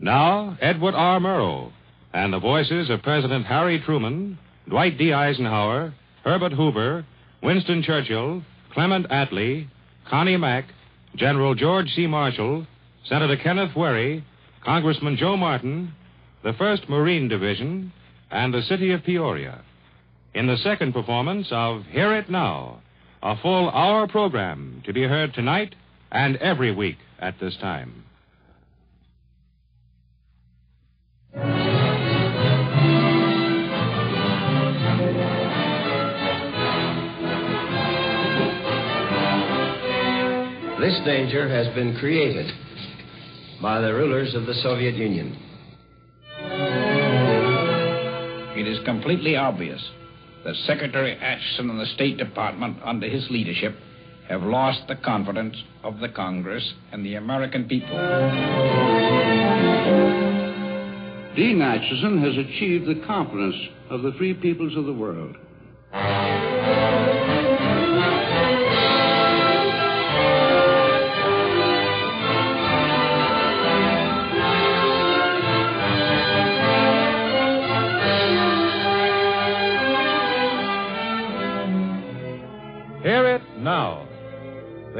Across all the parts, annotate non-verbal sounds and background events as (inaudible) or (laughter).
Now, Edward R. Murrow, and the voices of President Harry Truman, Dwight D. Eisenhower, Herbert Hoover, Winston Churchill, Clement Attlee, Connie Mack, General George C. Marshall, Senator Kenneth Wherry, Congressman Joe Martin, the 1st Marine Division, and the city of Peoria. In the second performance of Hear It Now, a full hour program to be heard tonight and every week at this time. This danger has been created by the rulers of the Soviet Union. It is completely obvious that Secretary Acheson and the State Department, under his leadership, have lost the confidence of the Congress and the American people. Dean Acheson has achieved the confidence of the free peoples of the world.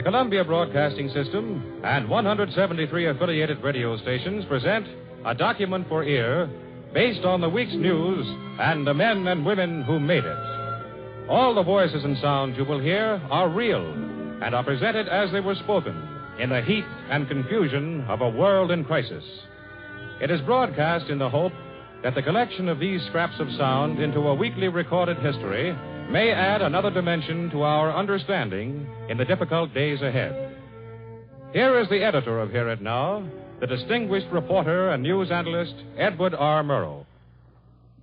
Columbia Broadcasting System and 173 affiliated radio stations present a document for ear based on the week's news and the men and women who made it. All the voices and sounds you will hear are real and are presented as they were spoken in the heat and confusion of a world in crisis. It is broadcast in the hope that the collection of these scraps of sound into a weekly recorded history may add another dimension to our understanding in the difficult days ahead. Here is the editor of Hear It Now, the distinguished reporter and news analyst, Edward R. Murrow.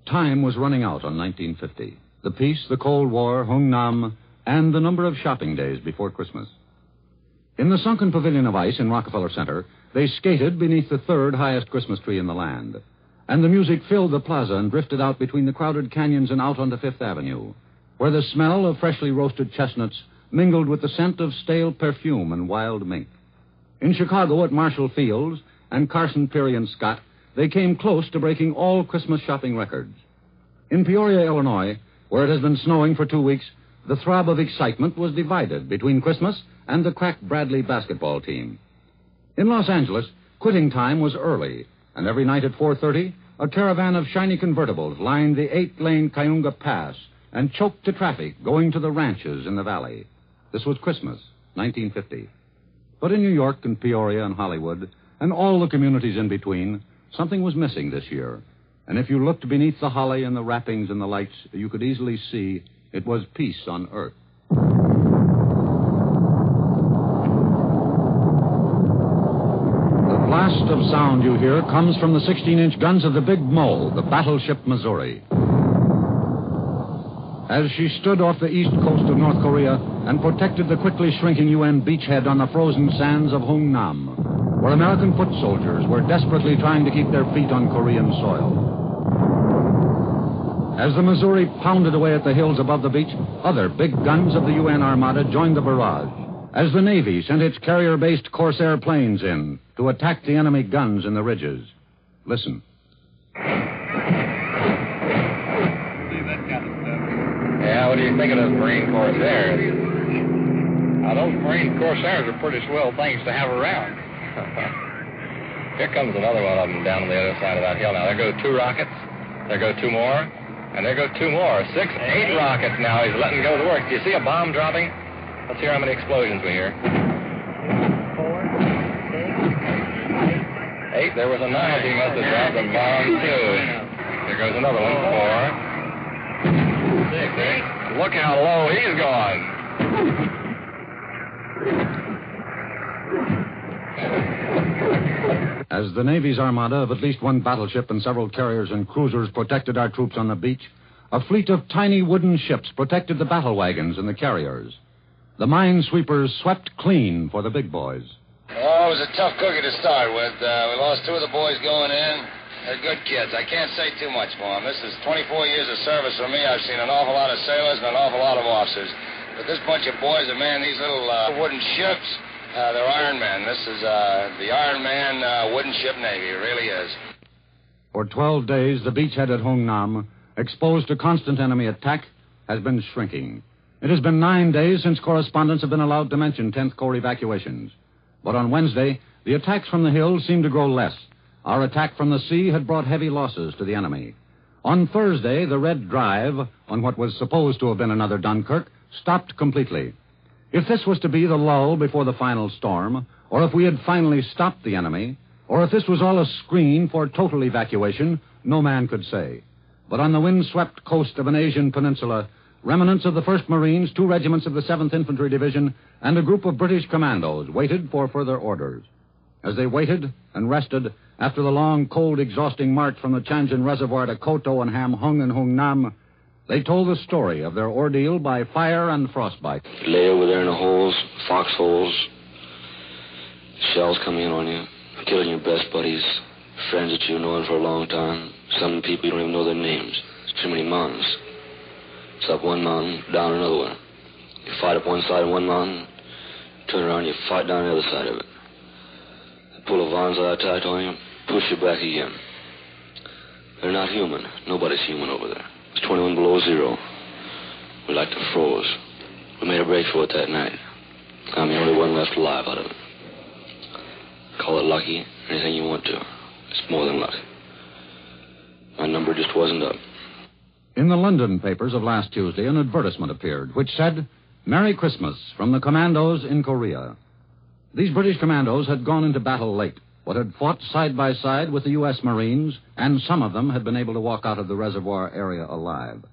Time was running out on 1950. The peace, the Cold War, Hungnam, and the number of shopping days before Christmas. In the sunken pavilion of ice in Rockefeller Center, they skated beneath the third highest Christmas tree in the land. And the music filled the plaza and drifted out between the crowded canyons and out onto Fifth Avenue, where the smell of freshly roasted chestnuts mingled with the scent of stale perfume and wild mink. In Chicago at Marshall Fields and Carson Pirie and Scott, they came close to breaking all Christmas shopping records. In Peoria, Illinois, where it has been snowing for two weeks, the throb of excitement was divided between Christmas and the crack Bradley basketball team. In Los Angeles, quitting time was early, and every night at 4:30, a caravan of shiny convertibles lined the eight-lane Cahuenga Pass and choked to traffic going to the ranches in the valley. This was Christmas, 1950. But in New York and Peoria and Hollywood, and all the communities in between, something was missing this year. And if you looked beneath the holly and the wrappings and the lights, you could easily see it was peace on earth. Blast of sound you hear comes from the 16 inch guns of the Big Mo, the battleship Missouri. As she stood off the east coast of North Korea and protected the quickly shrinking UN beachhead on the frozen sands of Hungnam, where American foot soldiers were desperately trying to keep their feet on Korean soil. As the Missouri pounded away at the hills above the beach, other big guns of the UN Armada joined the barrage. As the Navy sent its carrier based Corsair planes in to attack the enemy guns in the ridges. Listen. Yeah, what do you think of those Marine Corsairs? Now, those Marine Corsairs are pretty swell things to have around. (laughs) Here comes another one of them down on the other side of that hill. Now, there go two rockets. There go two more. And there go two more. Six, eight rockets now. He's letting go of the work. Do you see a bomb dropping? Let's hear how many explosions we hear. Four, six, eight. Eight. There was a nine. He must have dropped a bomb, too. There goes another one. Four. Six. Look how low he's gone. As the Navy's armada of at least one battleship and several carriers and cruisers protected our troops on the beach, a fleet of tiny wooden ships protected the battle wagons and the carriers. The minesweepers swept clean for the big boys. Oh, it was a tough cookie to start with. Uh, we lost two of the boys going in. They're good kids. I can't say too much for them. This is 24 years of service for me. I've seen an awful lot of sailors and an awful lot of officers. But this bunch of boys that man these little uh, wooden ships, Uh, they're Iron Men. This is uh, the Iron Man uh, wooden ship Navy. It really is. For 12 days, the beachhead at Hungnam, exposed to constant enemy attack, has been shrinking. It has been nine days since correspondents have been allowed to mention 10th Corps evacuations. But on Wednesday, the attacks from the hills seemed to grow less. Our attack from the sea had brought heavy losses to the enemy. On Thursday, the Red Drive, on what was supposed to have been another Dunkirk, stopped completely. If this was to be the lull before the final storm, or if we had finally stopped the enemy, or if this was all a screen for total evacuation, no man could say. But on the wind-swept coast of an Asian peninsula, remnants of the 1st Marines, two regiments of the 7th Infantry Division, and a group of British commandos waited for further orders. As they waited and rested after the long, cold, exhausting march from the Changjin Reservoir to Koto and Hamhung and Hungnam, they told the story of their ordeal by fire and frostbite. Lay over there in the holes, foxholes, shells coming in on you, killing your best buddies, friends that you've known for a long time. Some people you don't even know their names. It's too many mountains. It's up one mountain, down another one. You fight up one side of one mountain, turn around, you fight down the other side of it. Pull vines out tight on you, push you back again. They're not human. Nobody's human over there. It's 21 below zero. We like to froze. We made a break for it that night. I'm the only one left alive out of it. Call it lucky, anything you want to. It's more than luck. My number just wasn't up. In the London papers of last Tuesday, an advertisement appeared which said, Merry Christmas from the commandos in Korea. These British commandos had gone into battle late, but had fought side by side with the U.S. Marines, and some of them had been able to walk out of the reservoir area alive.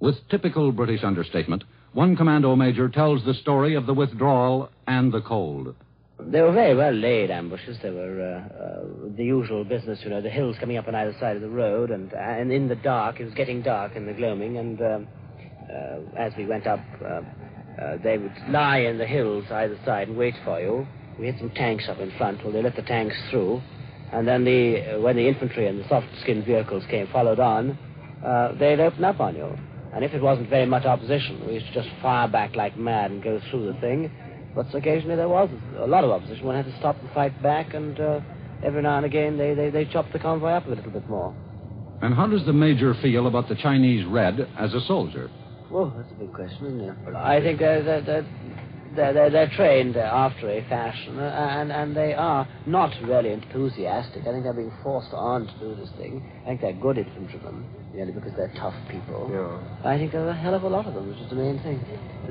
With typical British understatement, one commando major tells the story of the withdrawal and the cold. They were very well laid ambushes. They were uh, uh, the usual business, you know, the hills coming up on either side of the road, and and in the dark, it was getting dark in the gloaming, and um, uh, as we went up, uh, uh, they would lie in the hills either side and wait for you. We had some tanks up in front. Well, they let the tanks through, and then the uh, when the infantry and the soft-skinned vehicles came, followed on, uh, they'd open up on you. And if it wasn't very much opposition, we used to just fire back like mad and go through the thing. But occasionally there was a lot of opposition. One had to stop and fight back, and uh, every now and again they, they, they chopped the convoy up a little bit more. And how does the major feel about the Chinese Red as a soldier? Well, that's a big question, isn't it? I think they're, they're, they're, they're, they're, trained after a fashion, uh, and, and they are not really enthusiastic. I think they're being forced on to do this thing. I think they're good infantrymen, merely because they're tough people. Yeah. I think there's a hell of a lot of them, which is the main thing.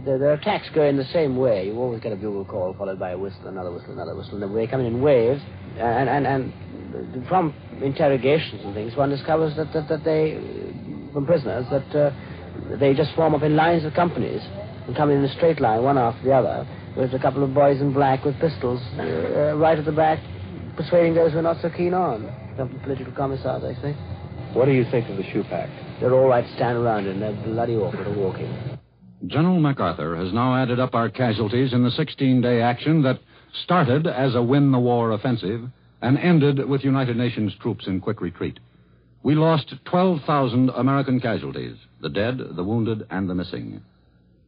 Their, their attacks go in the same way. You always get a bugle call followed by a whistle, another whistle, another whistle, and they come in in waves. And, and, and from interrogations and things, one discovers that, that, that they, from prisoners, that uh, they just form up in lines of companies and come in a straight line, one after the other, with a couple of boys in black with pistols uh, right at the back, persuading those who are not so keen on. Political commissars, I think. What do you think of the shoe pack? They're all right to stand around in. They're bloody awful to walk in. General MacArthur has now added up our casualties in the 16 day action that started as a win the war offensive and ended with United Nations troops in quick retreat. We lost 12,000 American casualties the dead, the wounded, and the missing.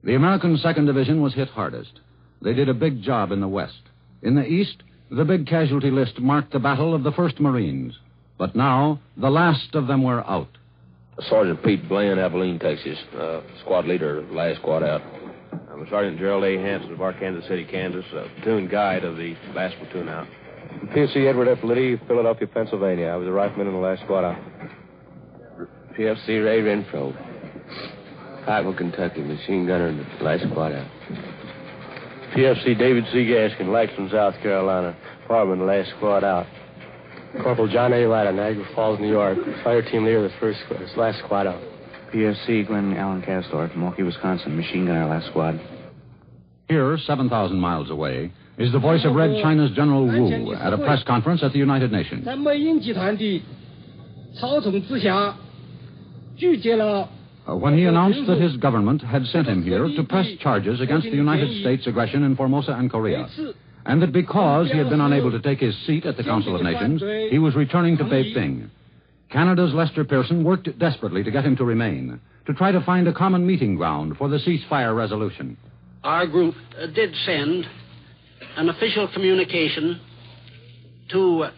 The American 2nd Division was hit hardest. They did a big job in the West. In the East, the big casualty list marked the Battle of the 1st Marines. But now, the last of them were out. Sergeant Pete Bland, Abilene, Texas. Uh, squad leader, last squad out. I'm Sergeant Gerald A. Hanson of Arkansas City, Kansas, uh, platoon guide of the last platoon out. PFC Edward F. Liddy, Philadelphia, Pennsylvania. I was a rifleman in the last squad out. PFC Ray Renfro, Pikeville, Kentucky, machine gunner in the last squad out. PFC David C. Gaskin, Lakeland, South Carolina, fireman, the last squad out. Corporal John A. Latta, Niagara Falls, New York, fire team leader of the first squad, last squad out. PFC Glenn Allen Castor, Milwaukee, Wisconsin, machine gunner, last squad. Here, 7,000 miles away, is the voice of Red China's General Wu at a press conference at the United Nations. 在美英集团的操纵之下，拒绝了 Uh, when he announced that his government had sent him here to press charges against the United States aggression in Formosa and Korea, and that because he had been unable to take his seat at the Council of Nations, he was returning to Beiping. Canada's Lester Pearson worked desperately to get him to remain, to try to find a common meeting ground for the ceasefire resolution. Our group uh, did send an official communication to uh,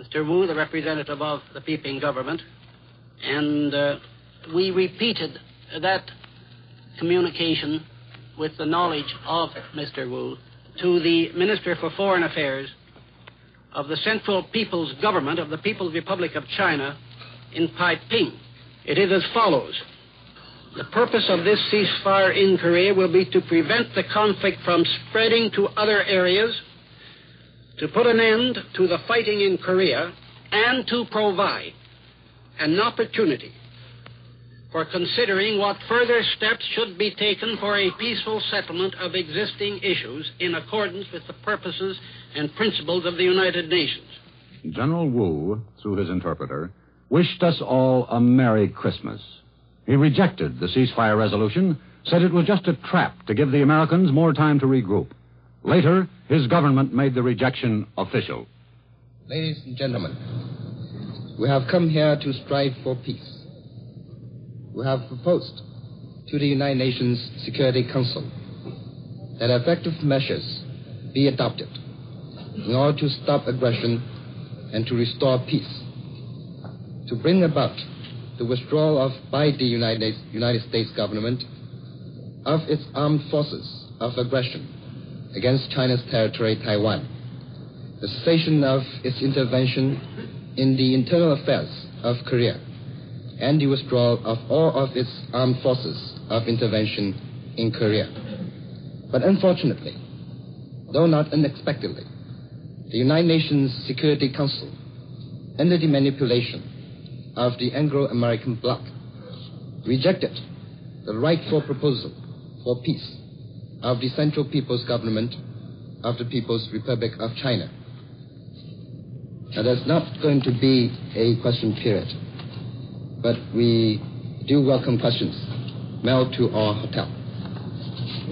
Mr. Wu, the representative of the Peiping government, and uh, we repeated that communication with the knowledge of Mr. Wu to the Minister for Foreign Affairs of the Central People's Government of the People's Republic of China in Peiping. It is as follows. The purpose of this ceasefire in Korea will be to prevent the conflict from spreading to other areas, to put an end to the fighting in Korea, and to provide an opportunity for considering what further steps should be taken for a peaceful settlement of existing issues in accordance with the purposes and principles of the United Nations. General Wu, through his interpreter, wished us all a Merry Christmas. He rejected the ceasefire resolution, said it was just a trap to give the Americans more time to regroup. Later, his government made the rejection official. Ladies and gentlemen, we have come here to strive for peace. We have proposed to the United Nations Security Council that effective measures be adopted in order to stop aggression and to restore peace, to bring about the withdrawal of by the United, United States government of its armed forces of aggression against China's territory, Taiwan, the cessation of its intervention in the internal affairs of Korea, and the withdrawal of all of its armed forces of intervention in Korea. But unfortunately, though not unexpectedly, the United Nations Security Council, under the manipulation of the Anglo-American bloc, rejected the rightful proposal for peace of the Central People's Government of the People's Republic of China. Now, there's not going to be a question period, but we do welcome questions Mail to our hotel.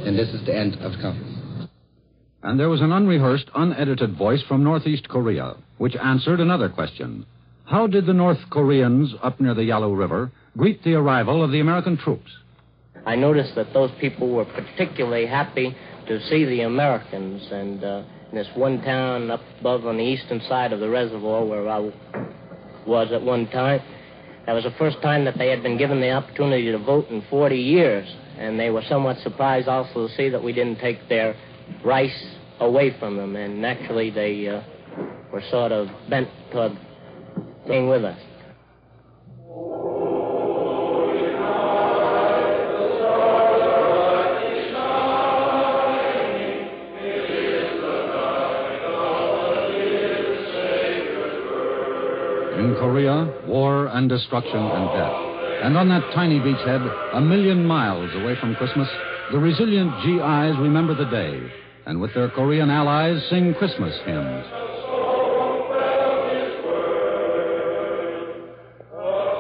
And this is the end of the conference. And there was an unrehearsed, unedited voice from Northeast Korea, which answered another question. How did the North Koreans up near the Yalu River greet the arrival of the American troops? I noticed that those people were particularly happy to see the Americans, and uh, in this one town up above on the eastern side of the reservoir where I was at one time, that was the first time that they had been given the opportunity to vote in 40 years, and they were somewhat surprised also to see that we didn't take their rice away from them, and naturally they uh, were sort of bent toward being with us. In Korea, war and destruction and death. And on that tiny beachhead, a million miles away from Christmas, the resilient GIs remember the day and with their Korean allies sing Christmas hymns.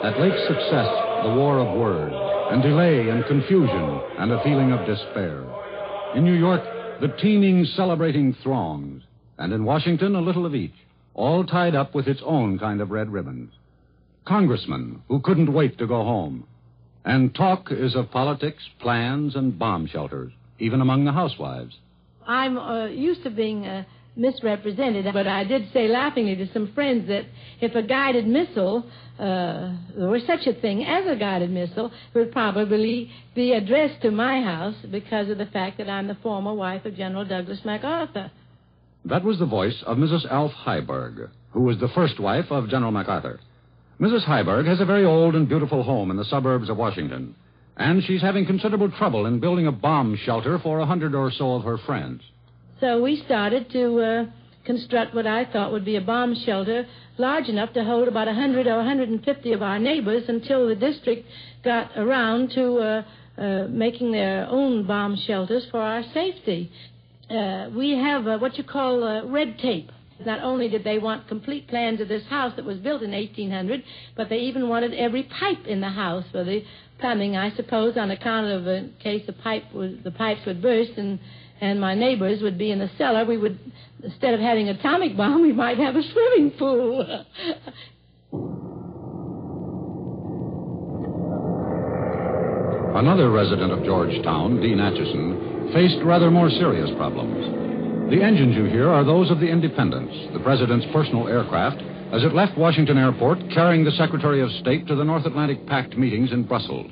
At Lake Success, the war of words, and delay and confusion, and a feeling of despair. In New York, the teeming, celebrating throngs, and in Washington, a little of each, all tied up with its own kind of red ribbons. Congressmen who couldn't wait to go home. And talk is of politics, plans, and bomb shelters, even among the housewives. I'm uh, used to being uh, misrepresented, but I did say laughingly to some friends that if a guided missile, uh, there were such a thing as a guided missile, it would probably be addressed to my house because of the fact that I'm the former wife of General Douglas MacArthur. That was the voice of Mrs. Alf Heiberg, who was the first wife of General MacArthur. Mrs. Heiberg has a very old and beautiful home in the suburbs of Washington, and she's having considerable trouble in building a bomb shelter for a hundred or so of her friends. So we started to uh, construct what I thought would be a bomb shelter large enough to hold about a 100 or 150 of our neighbors until the district got around to uh, uh, making their own bomb shelters for our safety. Uh, we have uh, what you call uh, red tape. Not only did they want complete plans of this house that was built in 1800, but they even wanted every pipe in the house for the plumbing, I suppose, on account of in case the pipe was the pipes would burst and and my neighbors would be in the cellar. We would instead of having an atomic bomb, (laughs) we might have a swimming pool. Another resident of Georgetown, Dean Acheson, faced rather more serious problems. The engines you hear are those of the Independence, the President's personal aircraft, as it left Washington Airport carrying the Secretary of State to the North Atlantic Pact meetings in Brussels.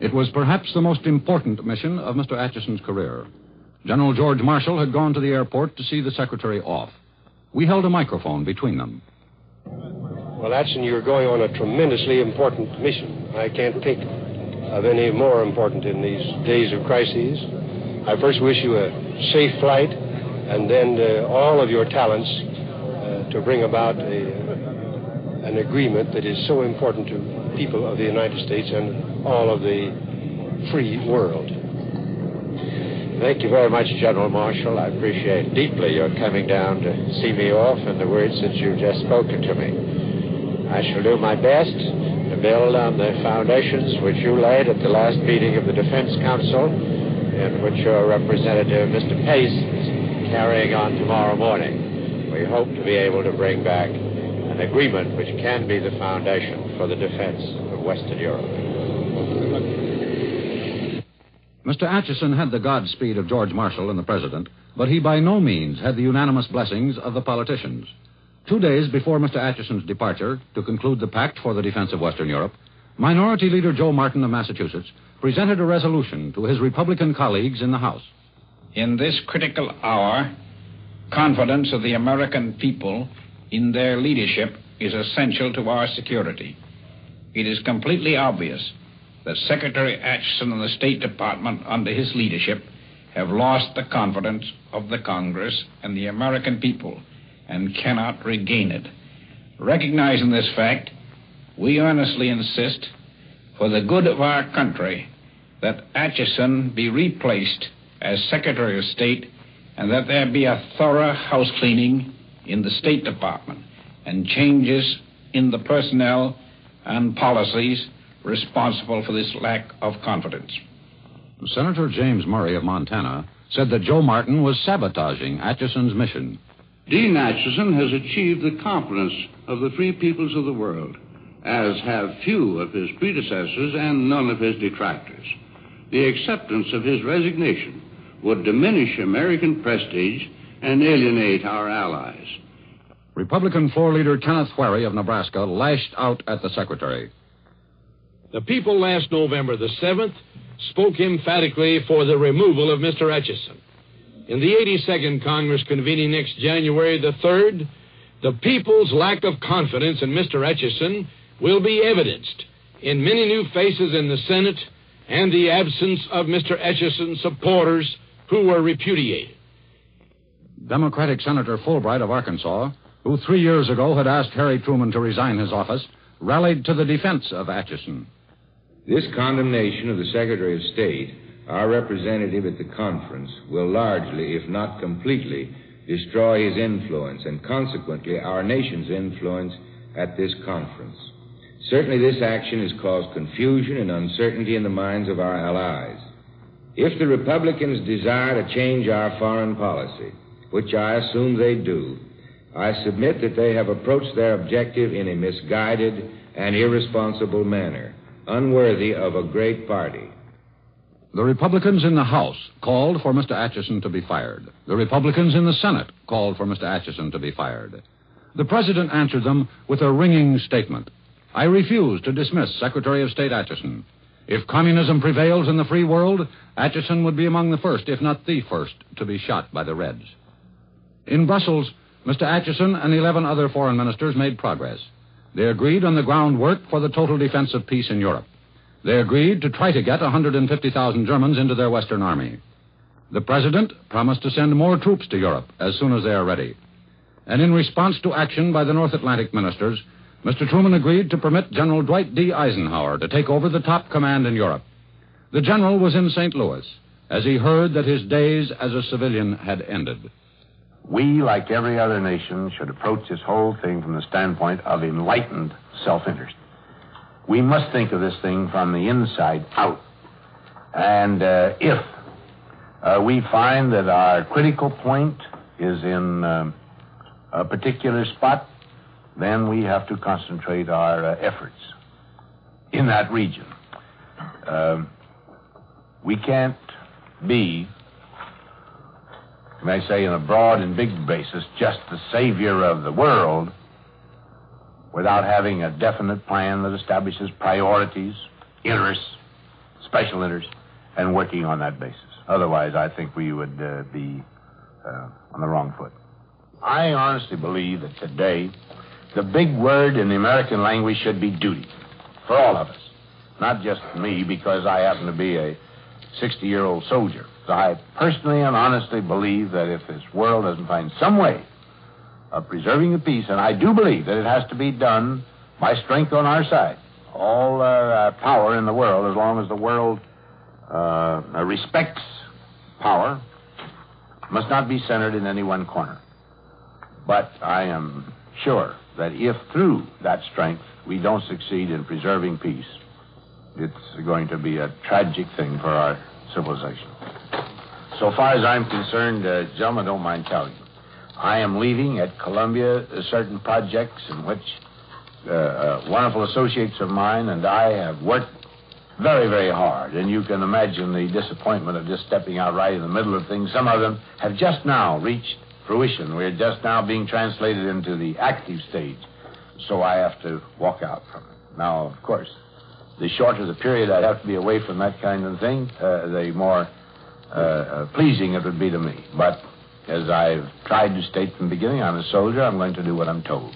It was perhaps the most important mission of Mr. Acheson's career. General George Marshall had gone to the airport to see the Secretary off. We held a microphone between them. Well, Acheson, you're going on a tremendously important mission. I can't think of any more important in these days of crises. I first wish you a safe flight and then uh, all of your talents uh, to bring about a, an agreement that is so important to people of the United States and all of the free world. Thank you very much, General Marshall. I appreciate deeply your coming down to see me off and the words that you've just spoken to me. I shall do my best to build on the foundations which you laid at the last meeting of the Defense Council and which your representative, Mr. Pace, is carrying on tomorrow morning. We hope to be able to bring back an agreement which can be the foundation for the defense of Western Europe. Mr. Acheson had the Godspeed of George Marshall and the President, but he by no means had the unanimous blessings of the politicians. Two days before Mr. Acheson's departure to conclude the pact for the defense of Western Europe, Minority Leader Joe Martin of Massachusetts presented a resolution to his Republican colleagues in the House. In this critical hour, confidence of the American people in their leadership is essential to our security. It is completely obvious that Secretary Acheson and the State Department, under his leadership, have lost the confidence of the Congress and the American people and cannot regain it. Recognizing this fact, we earnestly insist, for the good of our country, that Acheson be replaced as Secretary of State and that there be a thorough house cleaning in the State Department and changes in the personnel and policies responsible for this lack of confidence. Senator James Murray of Montana said that Joe Martin was sabotaging Acheson's mission. Dean Acheson has achieved the confidence of the free peoples of the world, as have few of his predecessors and none of his detractors. The acceptance of his resignation would diminish American prestige and alienate our allies. Republican floor leader Kenneth Wherry of Nebraska lashed out at the Secretary. The people last November the 7th spoke emphatically for the removal of Mr. Acheson. In the 82nd Congress convening next January the 3rd, the people's lack of confidence in Mr. Acheson will be evidenced in many new faces in the Senate and the absence of Mr. Acheson's supporters who were repudiated. Democratic Senator Fulbright of Arkansas, who three years ago had asked Harry Truman to resign his office, rallied to the defense of Acheson. This condemnation of the Secretary of State, our representative at the conference, will largely, if not completely, destroy his influence and consequently our nation's influence at this conference. Certainly, this action has caused confusion and uncertainty in the minds of our allies. If the Republicans desire to change our foreign policy, which I assume they do, I submit that they have approached their objective in a misguided and irresponsible manner, unworthy of a great party. The Republicans in the House called for Mr. Acheson to be fired. The Republicans in the Senate called for Mr. Acheson to be fired. The President answered them with a ringing statement. I refuse to dismiss Secretary of State Acheson. If communism prevails in the free world, Acheson would be among the first, if not the first, to be shot by the Reds. In Brussels, Mr. Acheson and 11 other foreign ministers made progress. They agreed on the groundwork for the total defense of peace in Europe. They agreed to try to get 150,000 Germans into their Western Army. The President promised to send more troops to Europe as soon as they are ready. And in response to action by the North Atlantic ministers, Mr. Truman agreed to permit General Dwight D. Eisenhower to take over the top command in Europe. The general was in St. Louis as he heard that his days as a civilian had ended. We, like every other nation, should approach this whole thing from the standpoint of enlightened self interest. We must think of this thing from the inside out. And uh, if uh, we find that our critical point is in uh, a particular spot, then we have to concentrate our uh, efforts in that region. Um, we can't be may I say, in a broad and big basis, just the savior of the world without having a definite plan that establishes priorities, interests, special interests, and working on that basis. Otherwise, I think we would uh, be uh, on the wrong foot. I honestly believe that today the big word in the American language should be duty for all of us. Not just me, because I happen to be a 60 year old soldier. I personally and honestly believe that if this world doesn't find some way of preserving the peace, and I do believe that it has to be done by strength on our side, all uh, power in the world, as long as the world uh, respects power, must not be centered in any one corner. But I am sure that if through that strength we don't succeed in preserving peace, it's going to be a tragic thing for our civilization. So far as I'm concerned, uh, gentlemen, don't mind telling you, I am leaving at Columbia certain projects in which uh, uh, wonderful associates of mine and I have worked very, very hard. And you can imagine the disappointment of just stepping out right in the middle of things. Some of them have just now reached fruition. We're just now being translated into the active stage. So I have to walk out from it. Now, of course, the shorter the period I'd have to be away from that kind of thing, uh, the more uh, uh, pleasing it would be to me. But as I've tried to state from the beginning, I'm a soldier. I'm going to do what I'm told.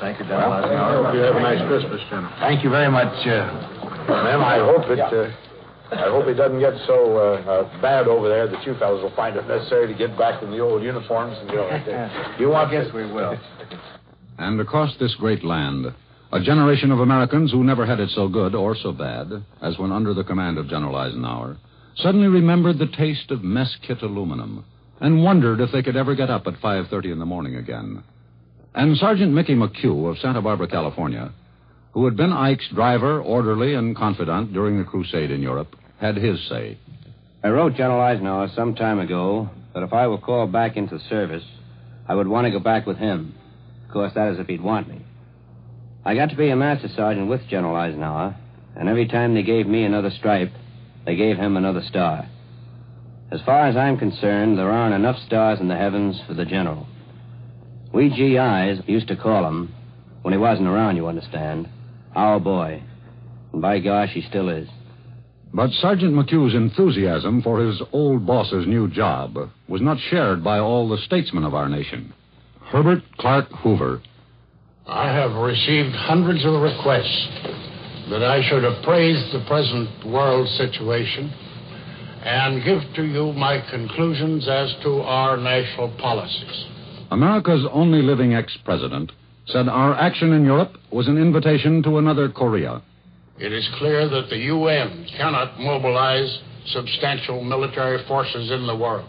Thank you, General well, I hope you have a nice Christmas, General. Thank you very much, uh, ma'am. I hope it. Uh, I hope it doesn't get so uh, uh, bad over there that you fellows will find it necessary to get back in the old uniforms and go like that. You want Yes, we will. And across this great land, a generation of Americans who never had it so good or so bad as when under the command of General Eisenhower suddenly remembered the taste of mess kit aluminum and wondered if they could ever get up at 5:30 in the morning again. And Sergeant Mickey McKeogh of Santa Barbara, California, who had been Ike's driver, orderly, and confidant during the crusade in Europe, had his say. I wrote General Eisenhower some time ago that if I were called back into service, I would want to go back with him. Of course, that is if he'd want me. I got to be a master sergeant with General Eisenhower, and every time they gave me another stripe, they gave him another star. As far as I'm concerned, there aren't enough stars in the heavens for the general. We GIs used to call him, when he wasn't around, you understand, our boy. And by gosh, he still is. But Sergeant McKeogh's enthusiasm for his old boss's new job was not shared by all the statesmen of our nation. Herbert Clark Hoover. I have received hundreds of requests that I should appraise the present world situation and give to you my conclusions as to our national policies. America's only living ex president said our action in Europe was an invitation to another Korea. It is clear that the UN cannot mobilize substantial military forces in the world.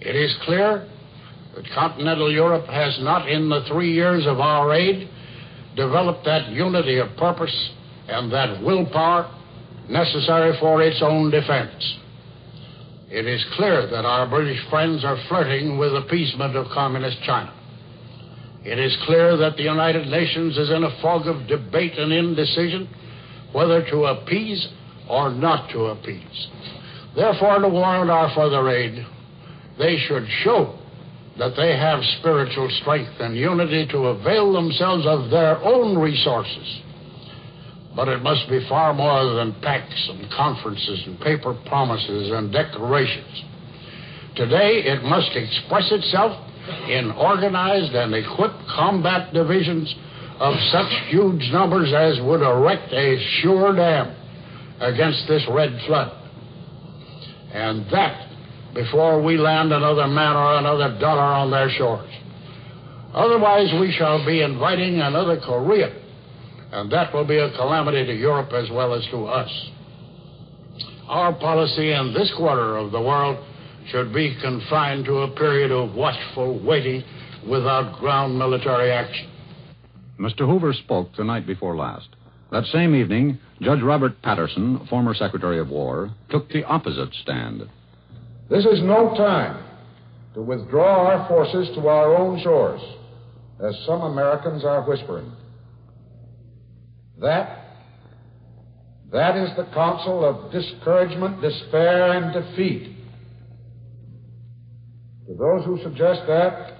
It is clear that continental Europe has not, in the three years of our aid, developed that unity of purpose and that willpower necessary for its own defense. It is clear that our British friends are flirting with appeasement of Communist China. It is clear that the United Nations is in a fog of debate and indecision whether to appease or not to appease. Therefore, to warrant our further aid, they should show that they have spiritual strength and unity to avail themselves of their own resources but it must be far more than pacts and conferences and paper promises and declarations. Today, it must express itself in organized and equipped combat divisions of such huge numbers as would erect a sure dam against this red flood. And that before we land another man or another dollar on their shores. Otherwise, we shall be inviting another Korea and that will be a calamity to Europe as well as to us. Our policy in this quarter of the world should be confined to a period of watchful waiting without ground military action. Mr. Hoover spoke the night before last. That same evening, Judge Robert Patterson, former Secretary of War, took the opposite stand. This is no time to withdraw our forces to our own shores, as some Americans are whispering. That, that is the counsel of discouragement, despair, and defeat. To those who suggest that,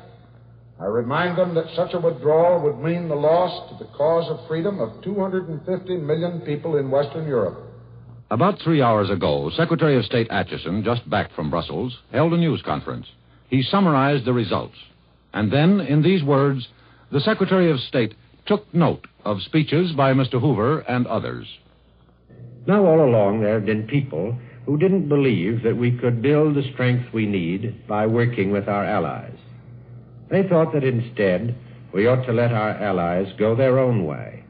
I remind them that such a withdrawal would mean the loss to the cause of freedom of 250 million people in Western Europe. About three hours ago, Secretary of State Acheson, just back from Brussels, held a news conference. He summarized the results. And then, in these words, the Secretary of State took note of speeches by Mr. Hoover and others. Now, all along, there have been people who didn't believe that we could build the strength we need by working with our allies. They thought that instead we ought to let our allies go their own way,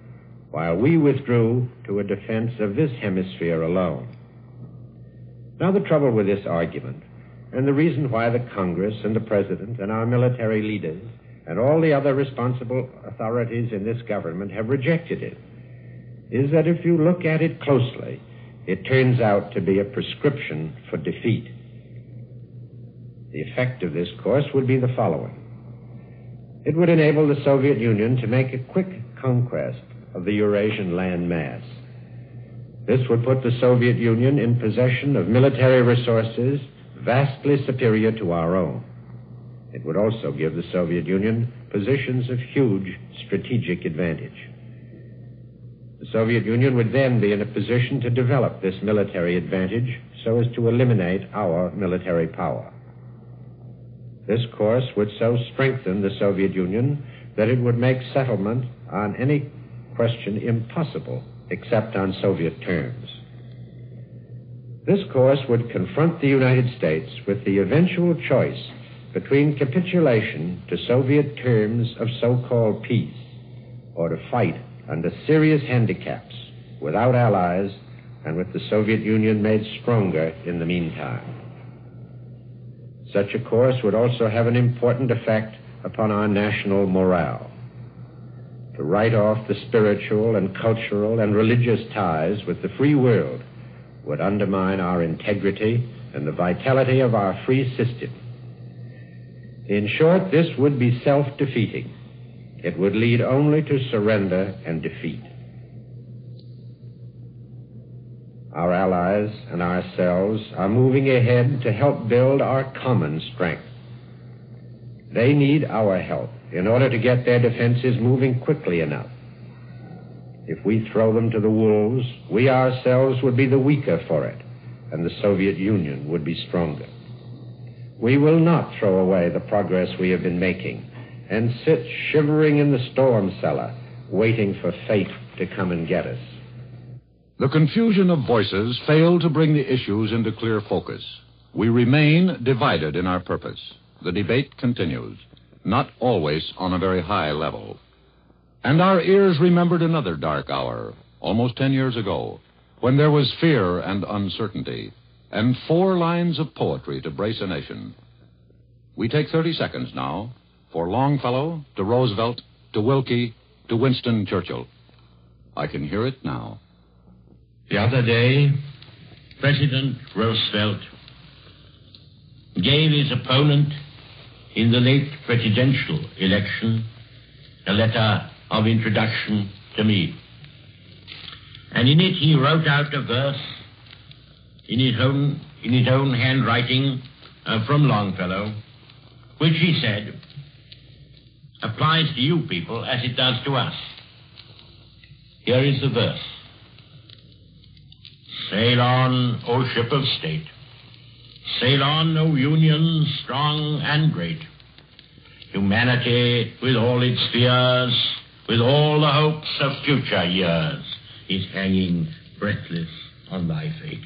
while we withdrew to a defense of this hemisphere alone. Now, the trouble with this argument, and the reason why the Congress and the President and our military leaders and all the other responsible authorities in this government have rejected it, is that if you look at it closely, it turns out to be a prescription for defeat. The effect of this course would be the following. It would enable the Soviet Union to make a quick conquest of the Eurasian land mass. This would put the Soviet Union in possession of military resources vastly superior to our own. It would also give the Soviet Union positions of huge strategic advantage. The Soviet Union would then be in a position to develop this military advantage so as to eliminate our military power. This course would so strengthen the Soviet Union that it would make settlement on any question impossible except on Soviet terms. This course would confront the United States with the eventual choice between capitulation to Soviet terms of so called peace or to fight under serious handicaps without allies and with the Soviet Union made stronger in the meantime. Such a course would also have an important effect upon our national morale. To write off the spiritual and cultural and religious ties with the free world would undermine our integrity and the vitality of our free system. In short, this would be self defeating. It would lead only to surrender and defeat. Our allies and ourselves are moving ahead to help build our common strength. They need our help in order to get their defenses moving quickly enough. If we throw them to the wolves, we ourselves would be the weaker for it, and the Soviet Union would be stronger. We will not throw away the progress we have been making and sit shivering in the storm cellar, waiting for fate to come and get us. The confusion of voices failed to bring the issues into clear focus. We remain divided in our purpose. The debate continues, not always on a very high level. And our ears remembered another dark hour, almost ten years ago, when there was fear and uncertainty, and four lines of poetry to brace a nation. We take 30 seconds now for Longfellow to Roosevelt to Willkie to Winston Churchill. I can hear it now. The other day, President Roosevelt gave his opponent in the late presidential election a letter of introduction to me. And in it he wrote out a verse in his own, in his own handwriting uh, from Longfellow, which he said applies to you people as it does to us. Here is the verse. Sail on, O ship of state. Sail on, O Union strong and great. Humanity, with all its fears, with all the hopes of future years, is hanging breathless on thy fate.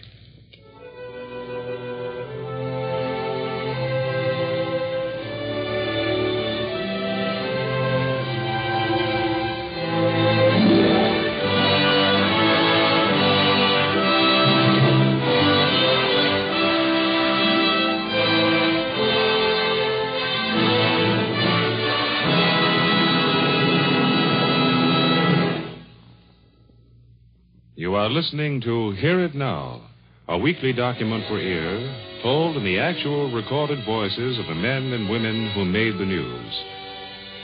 Are listening to Hear It Now, a weekly document for ear told in the actual recorded voices of the men and women who made the news.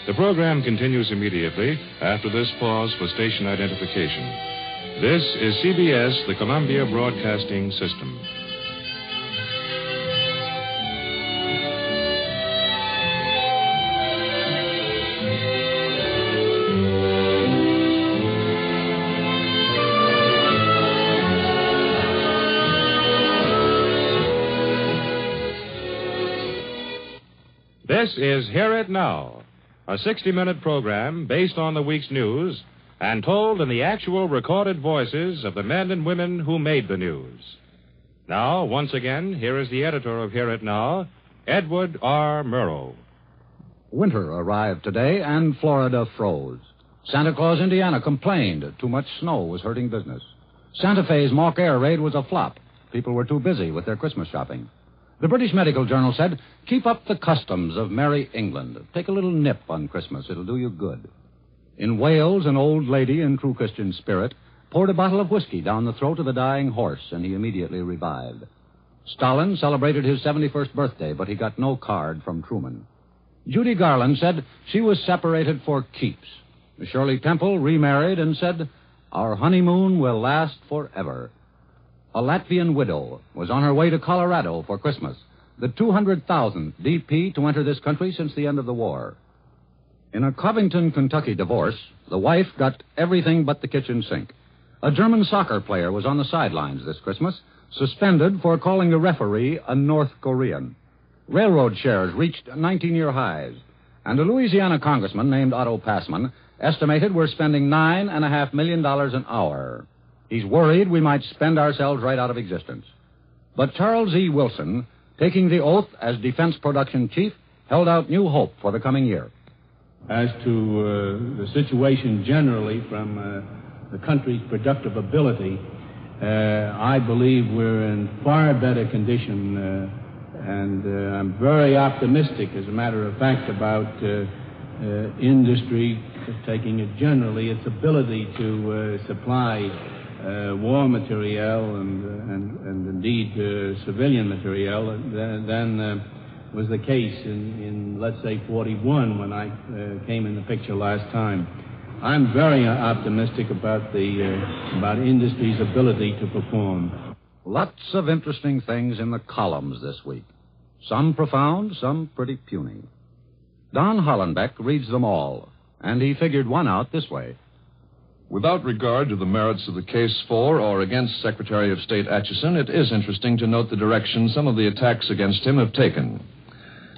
The program continues immediately after this pause for station identification. This is CBS, the Columbia Broadcasting System. This is Hear It Now, a 60 minute program based on the week's news and told in the actual recorded voices of the men and women who made the news. Now, once again, here is the editor of Hear It Now, Edward R. Murrow. Winter arrived today, and Florida froze. Santa Claus, Indiana complained too much snow was hurting business. Santa Fe's mock air raid was a flop. People were too busy with their Christmas shopping. The British Medical Journal said, keep up the customs of merry England. Take a little nip on Christmas. It'll do you good. In Wales, an old lady in true Christian spirit poured a bottle of whiskey down the throat of a dying horse, and he immediately revived. Stalin celebrated his 71st birthday, but he got no card from Truman. Judy Garland said she was separated for keeps. Shirley Temple remarried and said, Our honeymoon will last forever. A Latvian widow was on her way to Colorado for Christmas, the 200,000th DP to enter this country since the end of the war. In a Covington, Kentucky divorce, the wife got everything but the kitchen sink. A German soccer player was on the sidelines this Christmas, suspended for calling the referee a North Korean. Railroad shares reached 19 year highs, and a Louisiana congressman named Otto Passman estimated we're spending $9.5 million an hour. He's worried we might spend ourselves right out of existence. But Charles E. Wilson, taking the oath as Defense Production Chief, held out new hope for the coming year. As to uh, the situation generally from uh, the country's productive ability, uh, I believe we're in far better condition, uh, and uh, I'm very optimistic, as a matter of fact, about uh, industry, taking it generally, its ability to supply uh, war material and, uh, and, and indeed uh, civilian material than, than was the case in, in, let's say, 41 when I came in the picture last time. I'm very optimistic about the about industry's ability to perform. Lots of interesting things in the columns this week. Some profound, some pretty puny. Don Hollenbeck reads them all, and he figured one out this way. Without regard to the merits of the case for or against Secretary of State Acheson, it is interesting to note the direction some of the attacks against him have taken.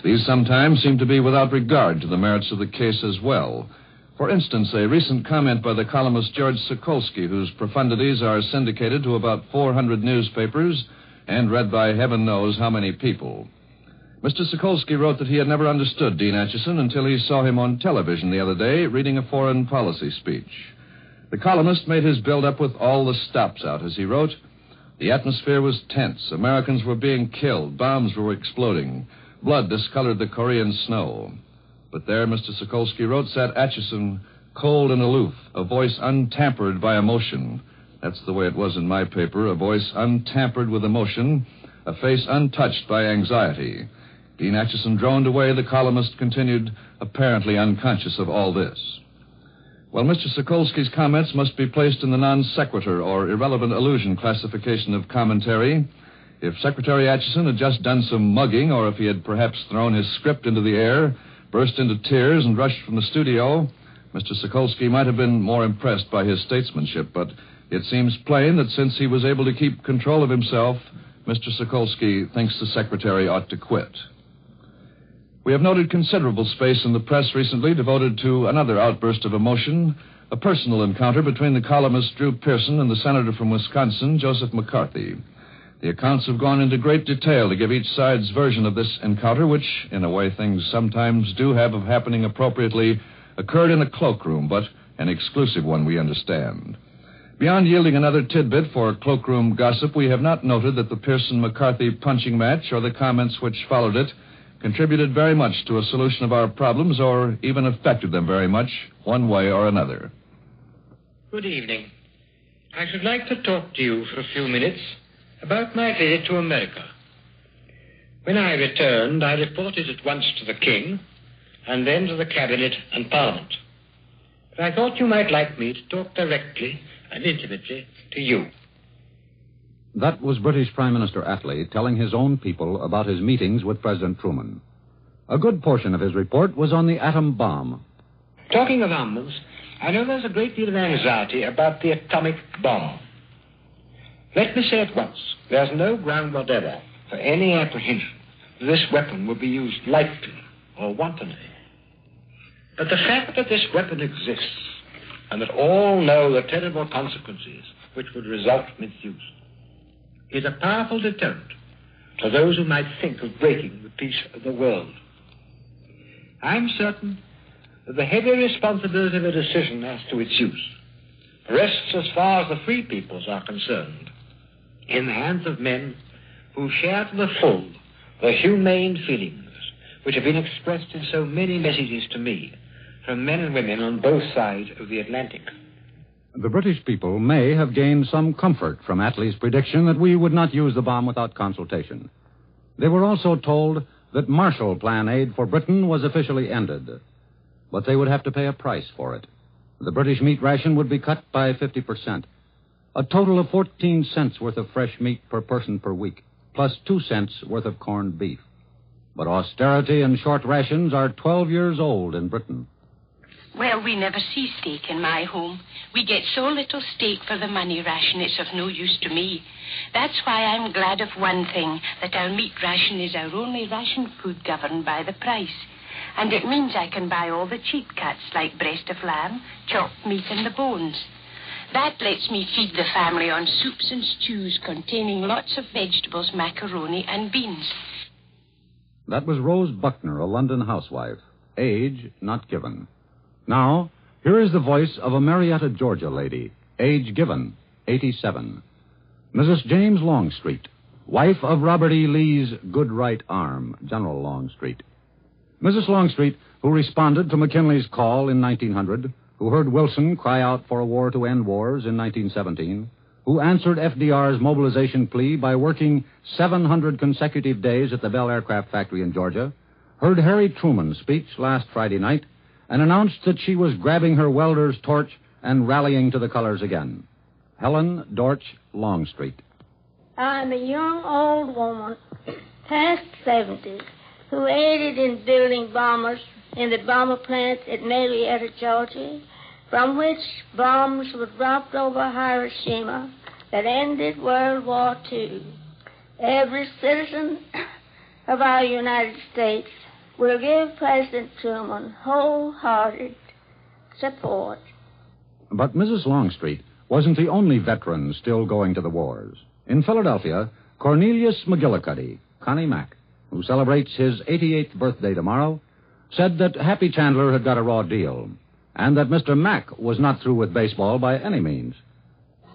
These sometimes seem to be without regard to the merits of the case as well. For instance, a recent comment by the columnist George Sokolsky, whose profundities are syndicated to about 400 newspapers and read by heaven knows how many people. Mr. Sokolsky wrote that he had never understood Dean Acheson until he saw him on television the other day reading a foreign policy speech. The columnist made his build up with all the stops out, as he wrote. The atmosphere was tense. Americans were being killed. Bombs were exploding. Blood discolored the Korean snow. But there, Mr. Sokolsky wrote, sat Acheson, cold and aloof, a voice untampered by emotion. That's the way it was in my paper, a voice untampered with emotion, a face untouched by anxiety. Dean Acheson droned away. The columnist continued, apparently unconscious of all this. Well, Mr. Sokolsky's comments must be placed in the non sequitur or irrelevant allusion classification of commentary. If Secretary Acheson had just done some mugging, or if he had perhaps thrown his script into the air, burst into tears, and rushed from the studio, Mr. Sokolsky might have been more impressed by his statesmanship. But it seems plain that since he was able to keep control of himself, Mr. Sokolsky thinks the Secretary ought to quit. We have noted considerable space in the press recently devoted to another outburst of emotion, a personal encounter between the columnist Drew Pearson and the senator from Wisconsin, Joseph McCarthy. The accounts have gone into great detail to give each side's version of this encounter, which, in a way things sometimes do have of happening appropriately, occurred in a cloakroom, but an exclusive one, we understand. Beyond yielding another tidbit for cloakroom gossip, we have not noted that the Pearson McCarthy punching match or the comments which followed it contributed very much to a solution of our problems or even affected them very much, one way or another. Good evening. I should like to talk to you for a few minutes about my visit to America. When I returned, I reported at once to the King and then to the Cabinet and Parliament. But I thought you might like me to talk directly and intimately to you. That was British Prime Minister Attlee telling his own people about his meetings with President Truman. A good portion of his report was on the atom bomb. Talking of arms, I know there's a great deal of anxiety about the atomic bomb. Let me say at once, there's no ground whatever for any apprehension that this weapon will be used lightly or wantonly. But the fact that this weapon exists and that all know the terrible consequences which would result from its use is a powerful deterrent to those who might think of breaking the peace of the world. I'm certain that the heavy responsibility of a decision as to its use rests, as far as the free peoples are concerned, in the hands of men who share to the full the humane feelings which have been expressed in so many messages to me from men and women on both sides of the Atlantic. The British people may have gained some comfort from Attlee's prediction that we would not use the bomb without consultation. They were also told that Marshall Plan aid for Britain was officially ended, but they would have to pay a price for it. The British meat ration would be cut by 50%. A total of 14 cents worth of fresh meat per person per week, plus 2 cents worth of corned beef. But austerity and short rations are 12 years old in Britain. Well, we never see steak in my home. We get so little steak for the money ration, it's of no use to me. That's why I'm glad of one thing that our meat ration is our only ration food governed by the price. And it means I can buy all the cheap cuts like breast of lamb, chopped meat, and the bones. That lets me feed the family on soups and stews containing lots of vegetables, macaroni, and beans. That was Rose Buckner, a London housewife. Age not given. Now, here is the voice of a Marietta, Georgia lady, age given, 87. Mrs. James Longstreet, wife of Robert E. Lee's good right arm, General Longstreet. Mrs. Longstreet, who responded to McKinley's call in 1900, who heard Wilson cry out for a war to end wars in 1917, who answered FDR's mobilization plea by working 700 consecutive days at the Bell Aircraft Factory in Georgia, heard Harry Truman's speech last Friday night and announced that she was grabbing her welder's torch and rallying to the colors again. Helen Dortch Longstreet. I'm a young old woman, past 70, who aided in building bombers in the bomber plants at Marietta, Georgia, from which bombs were dropped over Hiroshima that ended World War II. Every citizen of our United States will give President Truman wholehearted support. But Mrs. Longstreet wasn't the only veteran still going to the wars. In Philadelphia, Cornelius McGillicuddy, Connie Mack, who celebrates his 88th birthday tomorrow, said that Happy Chandler had got a raw deal, and that Mr. Mack was not through with baseball by any means.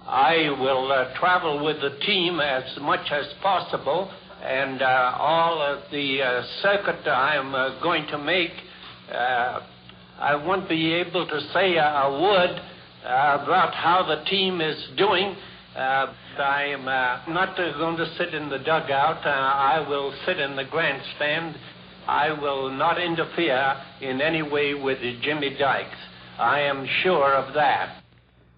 I will uh, travel with the team as much as possible and uh, all of the uh, circuit I'm uh, going to make, uh, I won't be able to say a word uh, about how the team is doing. Uh, I'm not going to sit in the dugout. I will sit in the grandstand. I will not interfere in any way with Jimmy Dykes. I am sure of that.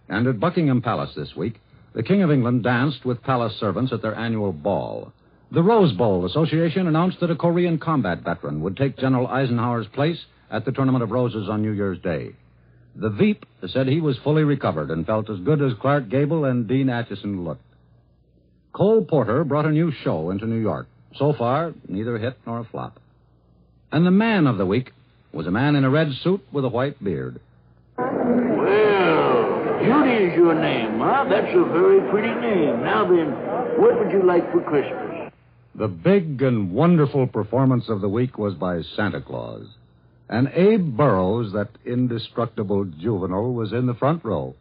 And at Buckingham Palace this week, the King of England danced with palace servants at their annual ball. The Rose Bowl Association announced that a Korean combat veteran would take General Eisenhower's place at the Tournament of Roses on New Year's Day. The Veep said he was fully recovered and felt as good as Clark Gable and Dean Acheson looked. Cole Porter brought a new show into New York. So far, neither a hit nor a flop. And the man of the week was a man in a red suit with a white beard. Well, Judy is your name, huh? That's a very pretty name. Now then, what would you like for Christmas? The big and wonderful performance of the week was by Santa Claus. And Abe Burrows, that indestructible juvenile, was in the front row.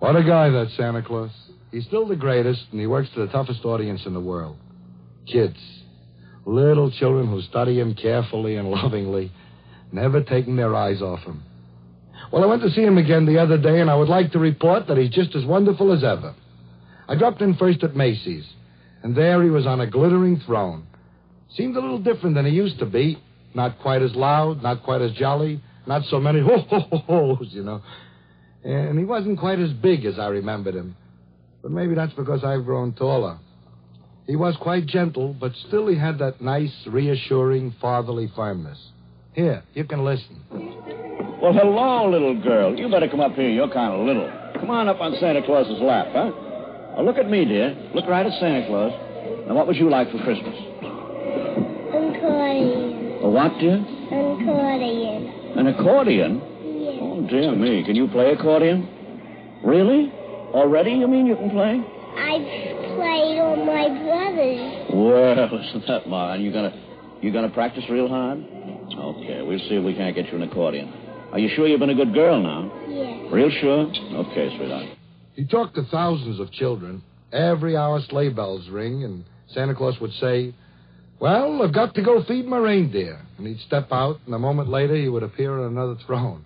What a guy, that Santa Claus. He's still the greatest, and he works to the toughest audience in the world. Kids. Little children who study him carefully and (laughs) lovingly, never taking their eyes off him. Well, I went to see him again the other day, and I would like to report that he's just as wonderful as ever. I dropped in first at Macy's and there he was on a glittering throne. Seemed a little different than he used to be. Not quite as loud, not quite as jolly, not so many (laughs) ho ho ho ho's, you know. And he wasn't quite as big as I remembered him. But maybe that's because I've grown taller. He was quite gentle, but still he had that nice, reassuring, fatherly firmness. Here, you can listen. Well, hello, little girl. You better come up here. You're kind of little. Come on up on Santa Claus's lap, huh? Now, look at me, dear. Look right at Santa Claus. Now, what would you like for Christmas? And toys. A what, dear? And accordion. An accordion? Yes. Oh, dear me. Can you play accordion? Really? Already, you mean you can play? I've played on my brother's. Well, (laughs) isn't that mine? You gonna you gonna practice real hard? Okay, we'll see if we can't get you an accordion. Are you sure you've been a good girl now? Yes. Real sure? Okay, sweetheart. He talked to thousands of children. Every hour sleigh bells ring, and Santa Claus would say, Well, I've got to go feed my reindeer. And he'd step out, and a moment later he would appear on another throne.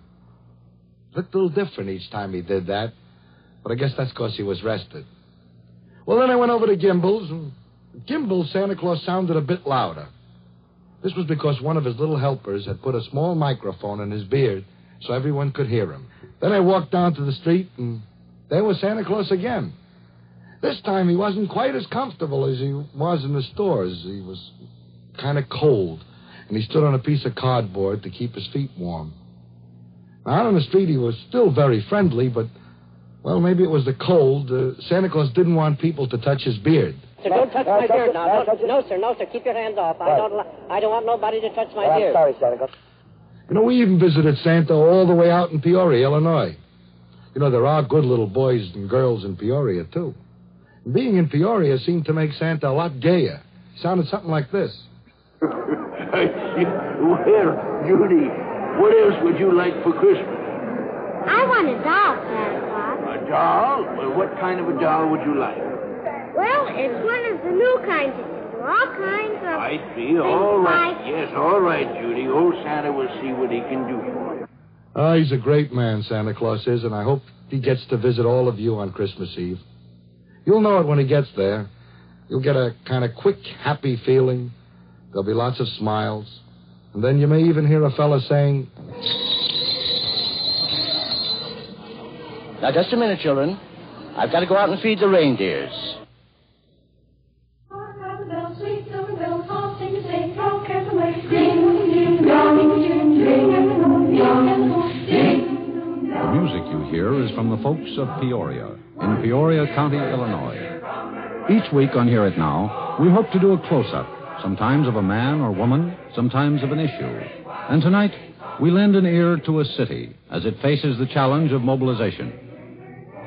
Looked a little different each time he did that, but I guess that's because he was rested. Well, then I went over to Gimbel's, and Gimbel's Santa Claus sounded a bit louder. This was because one of his little helpers had put a small microphone in his beard so everyone could hear him. Then I walked down to the street, and there was Santa Claus again. This time he wasn't quite as comfortable as he was in the stores. He was kind of cold, and he stood on a piece of cardboard to keep his feet warm. Now, out on the street, he was still very friendly, but, well, maybe it was the cold. Uh, Santa Claus didn't want people to touch his beard. Sir, don't touch my beard now. Don't, no, sir, no, sir. Keep your hands off. I don't. I don't want nobody to touch my beard. Sorry, Santa Claus. You know, we even visited Santa all the way out in Peoria, Illinois. You know, there are good little boys and girls in Peoria, too. Being in Peoria seemed to make Santa a lot gayer. He sounded something like this. (laughs) well, Judy, what else would you like for Christmas? I want a doll, Santa Claus. A doll? Well, what kind of a doll would you like? Well, it's one of the new kinds that you do. All kinds of. I see. All right. Yes, all right, Judy. Old Santa will see what he can do for you. Ah, he's a great man, Santa Claus is, and I hope he gets to visit all of you on Christmas Eve. You'll know it when he gets there. You'll get a kind of quick, happy feeling. There'll be lots of smiles. And then you may even hear a fella saying, Now, just a minute, children. I've got to go out and feed the reindeers. From the folks of Peoria, in Peoria County, Illinois. Each week on Hear It Now, we hope to do a close up, sometimes of a man or woman, sometimes of an issue. And tonight, we lend an ear to a city as it faces the challenge of mobilization.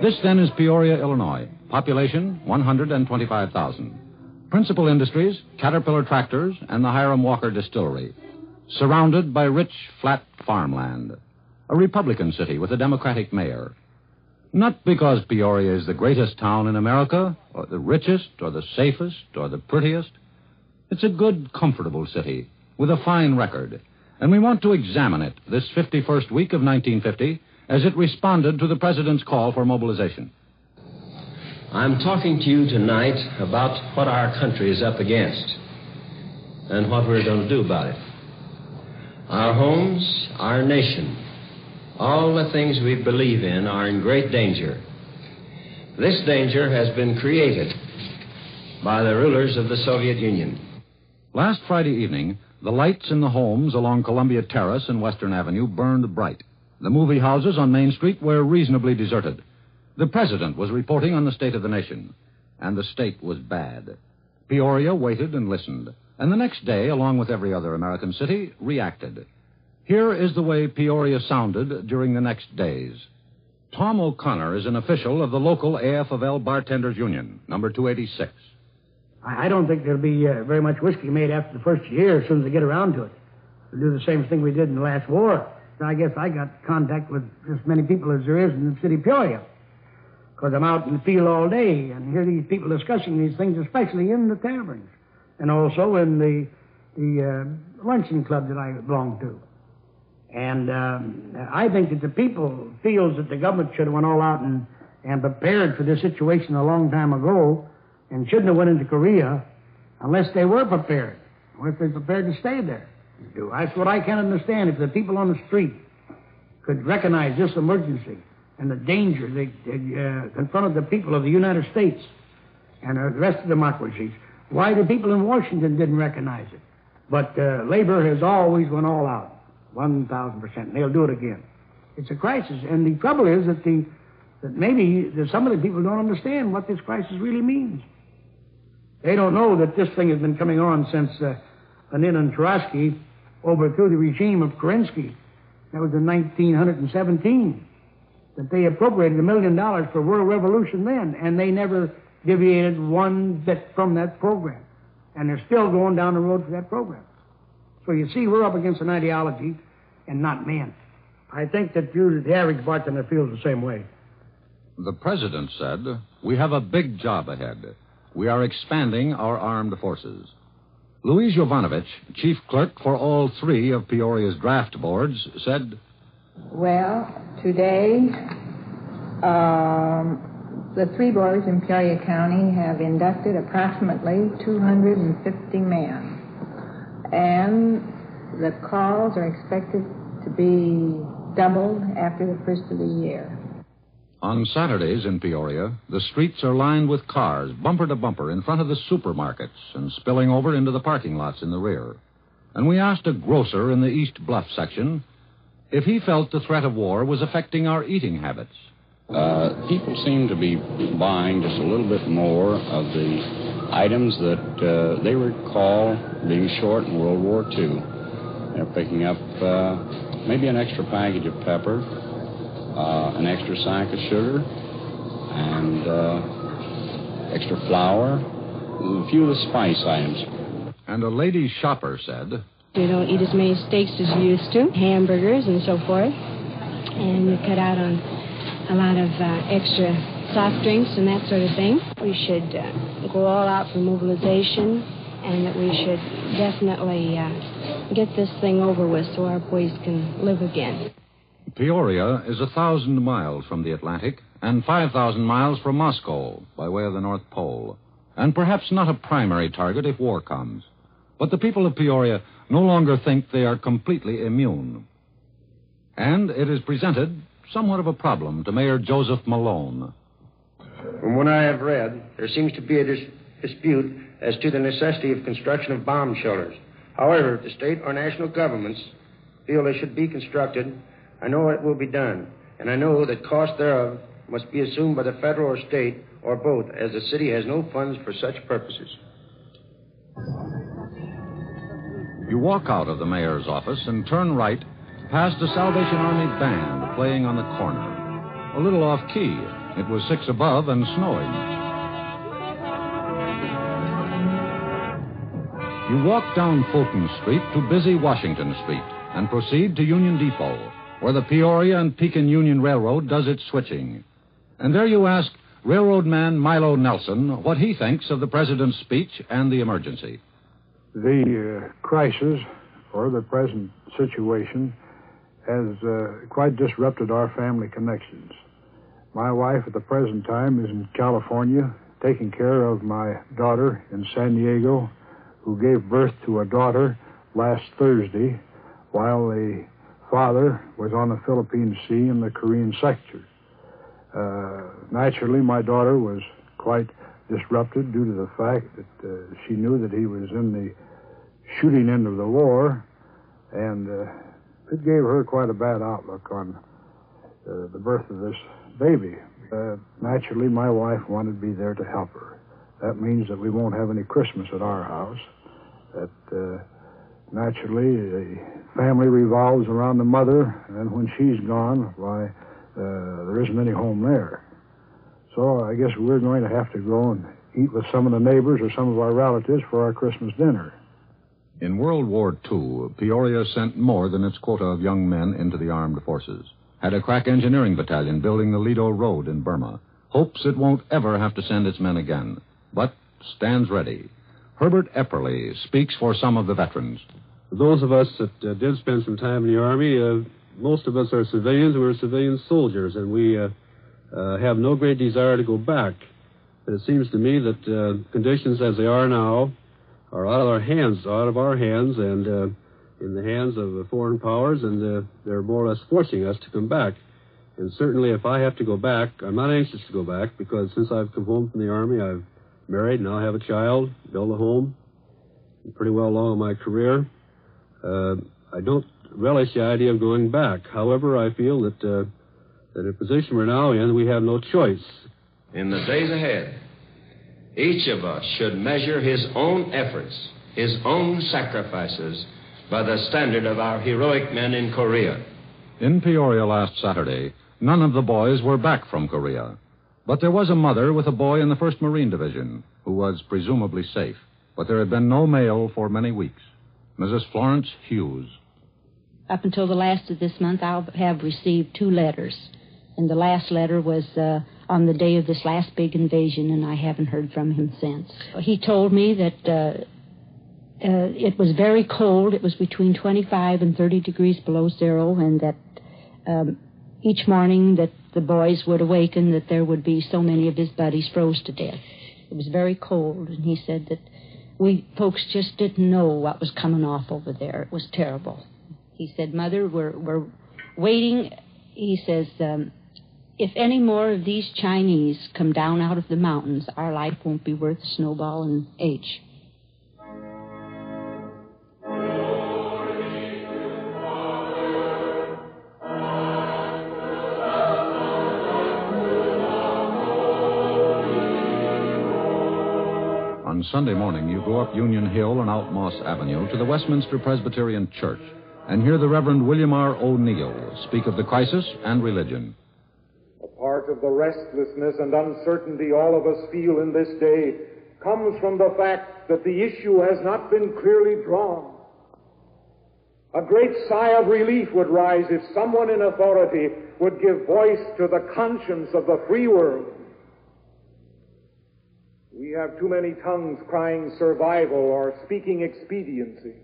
This then is Peoria, Illinois. Population 125,000. Principal industries Caterpillar tractors and the Hiram Walker distillery. Surrounded by rich, flat farmland. A Republican city with a Democratic mayor. Not because Peoria is the greatest town in America, or the richest, or the safest, or the prettiest. It's a good, comfortable city with a fine record. And we want to examine it this 51st week of 1950 as it responded to the President's call for mobilization. I'm talking to you tonight about what our country is up against and what we're going to do about it. Our homes, our nation, all the things we believe in are in great danger. This danger has been created by the rulers of the Soviet Union. Last Friday evening, the lights in the homes along Columbia Terrace and Western Avenue burned bright. The movie houses on Main Street were reasonably deserted. The president was reporting on the state of the nation, and the state was bad. Peoria waited and listened, and the next day, along with every other American city, reacted. Here is the way Peoria sounded during the next days. Tom O'Connor is an official of the local AF of L Bartenders Union, number 286. I don't think there'll be uh, very much whiskey made after the first year as soon as they get around to it. We'll do the same thing we did in the last war. I guess I got contact with as many people as there is in the city of Peoria. Because I'm out in the field all day and hear these people discussing these things, especially in the taverns and also in the, the uh, luncheon club that I belong to. And um, I think that the people feels that the government should have went all out and, and prepared for this situation a long time ago and shouldn't have went into Korea unless they were prepared or if they're prepared to stay there. Do. That's what I can't understand. If the people on the street could recognize this emergency and the danger that uh, confronted the people of the United States and the rest of democracies, why the people in Washington didn't recognize it? But uh, labor has always went all out, 1,000%. And they'll do it again. It's a crisis. And the trouble is that, the, that maybe that some of the people don't understand what this crisis really means. They don't know that this thing has been coming on since uh, Lenin and Trotsky overthrew the regime of Kerensky. That was in 1917. That they appropriated a million dollars for world revolution then, and they never deviated one bit from that program. And they're still going down the road for that program. So you see, we're up against an ideology and not men. I think that you, the average bartender, feels the same way. The president said, We have a big job ahead. We are expanding our armed forces. Louis Jovanovich, chief clerk for all three of Peoria's draft boards, said, Well, today, um, the three boards in Peoria County have inducted approximately 250 men. And the calls are expected to be doubled after the first of the year. On Saturdays in Peoria, the streets are lined with cars, bumper to bumper, in front of the supermarkets and spilling over into the parking lots in the rear. And we asked a grocer in the East Bluff section if he felt the threat of war was affecting our eating habits. Uh, people seem to be buying just a little bit more of the items that uh, they recall being short in World War II. They're picking up uh, maybe an extra package of pepper, uh, an extra sack of sugar, and uh, extra flour, a few of the spice items. And a lady shopper said, You don't eat as many steaks as you used to, hamburgers and so forth, and you cut out on a lot of uh, extra soft drinks and that sort of thing. We should uh, go all out for mobilization, and that we should definitely uh, get this thing over with so our boys can live again. Peoria is a thousand miles from the Atlantic and 5,000 miles from Moscow by way of the North Pole, and perhaps not a primary target if war comes. But the people of Peoria no longer think they are completely immune. And it is presented somewhat of a problem to Mayor Joseph Malone. From what I have read, there seems to be a dis- dispute as to the necessity of construction of bomb shelters. However, if the state or national governments feel they should be constructed, I know it will be done, and I know that cost thereof must be assumed by the federal or state or both, as the city has no funds for such purposes. You walk out of the mayor's office and turn right past the Salvation Army band playing on the corner. A little off key. It was six above and snowing. You walk down Fulton Street to busy Washington Street and proceed to Union Depot, where the Peoria and Pekin Union Railroad does its switching. And there you ask railroad man Milo Nelson what he thinks of the president's speech and the emergency. The uh, crisis or the present situation has uh, quite disrupted our family connections. My wife at the present time is in California taking care of my daughter in San Diego, who gave birth to a daughter last Thursday while the father was on the Philippine Sea in the Korean sector. Uh, naturally, my daughter was quite disrupted due to the fact that uh, she knew that he was in the shooting end of the war, and uh, it gave her quite a bad outlook on uh, the birth of this baby. Uh, naturally, my wife wanted to be there to help her. That means that we won't have any Christmas at our house. That uh, naturally, the family revolves around the mother, and when she's gone, why, uh, there isn't any home there. So I guess we're going to have to go and eat with some of the neighbors or some of our relatives for our Christmas dinner. In World War II, Peoria sent more than its quota of young men into the armed forces. Had a crack engineering battalion building the Ledo Road in Burma. Hopes it won't ever have to send its men again, but stands ready. Herbert Epperly speaks for some of the veterans. Those of us that uh, did spend some time in the Army, uh, most of us are civilians. We're civilian soldiers, and we uh, uh have no great desire to go back. But it seems to me that uh, conditions as they are now are out of our hands, out of our hands, and uh, in the hands of foreign powers, and they're more or less forcing us to come back. And certainly, if I have to go back, I'm not anxious to go back because since I've come home from the army, I've married, now I have a child, built a home, I'm pretty well along in my career. Uh, I don't relish the idea of going back. However, I feel that uh, that in the position we're now in, we have no choice. In the days ahead, each of us should measure his own efforts, his own sacrifices by the standard of our heroic men in Korea. In Peoria last Saturday, none of the boys were back from Korea. But there was a mother with a boy in the 1st Marine Division who was presumably safe. But there had been no mail for many weeks. Mrs. Florence Hughes. Up until the last of this month, I'll have received two letters. And the last letter was uh, on the day of this last big invasion, and I haven't heard from him since. He told me that uh, uh, it was very cold. It was between 25 and 30 degrees below zero, and that um, each morning that the boys would awaken, that there would be so many of his buddies froze to death. It was very cold, and he said that we folks just didn't know what was coming off over there. It was terrible. He said, Mother, we're, we're waiting. He says, um, if any more of these Chinese come down out of the mountains, our life won't be worth a snowball and H. On Sunday morning, you go up Union Hill and out Moss Avenue to the Westminster Presbyterian Church and hear the Reverend William R. O'Neill speak of the crisis and religion. A part of the restlessness and uncertainty all of us feel in this day comes from the fact that the issue has not been clearly drawn. A great sigh of relief would rise if someone in authority would give voice to the conscience of the free world. We have too many tongues crying survival or speaking expediency.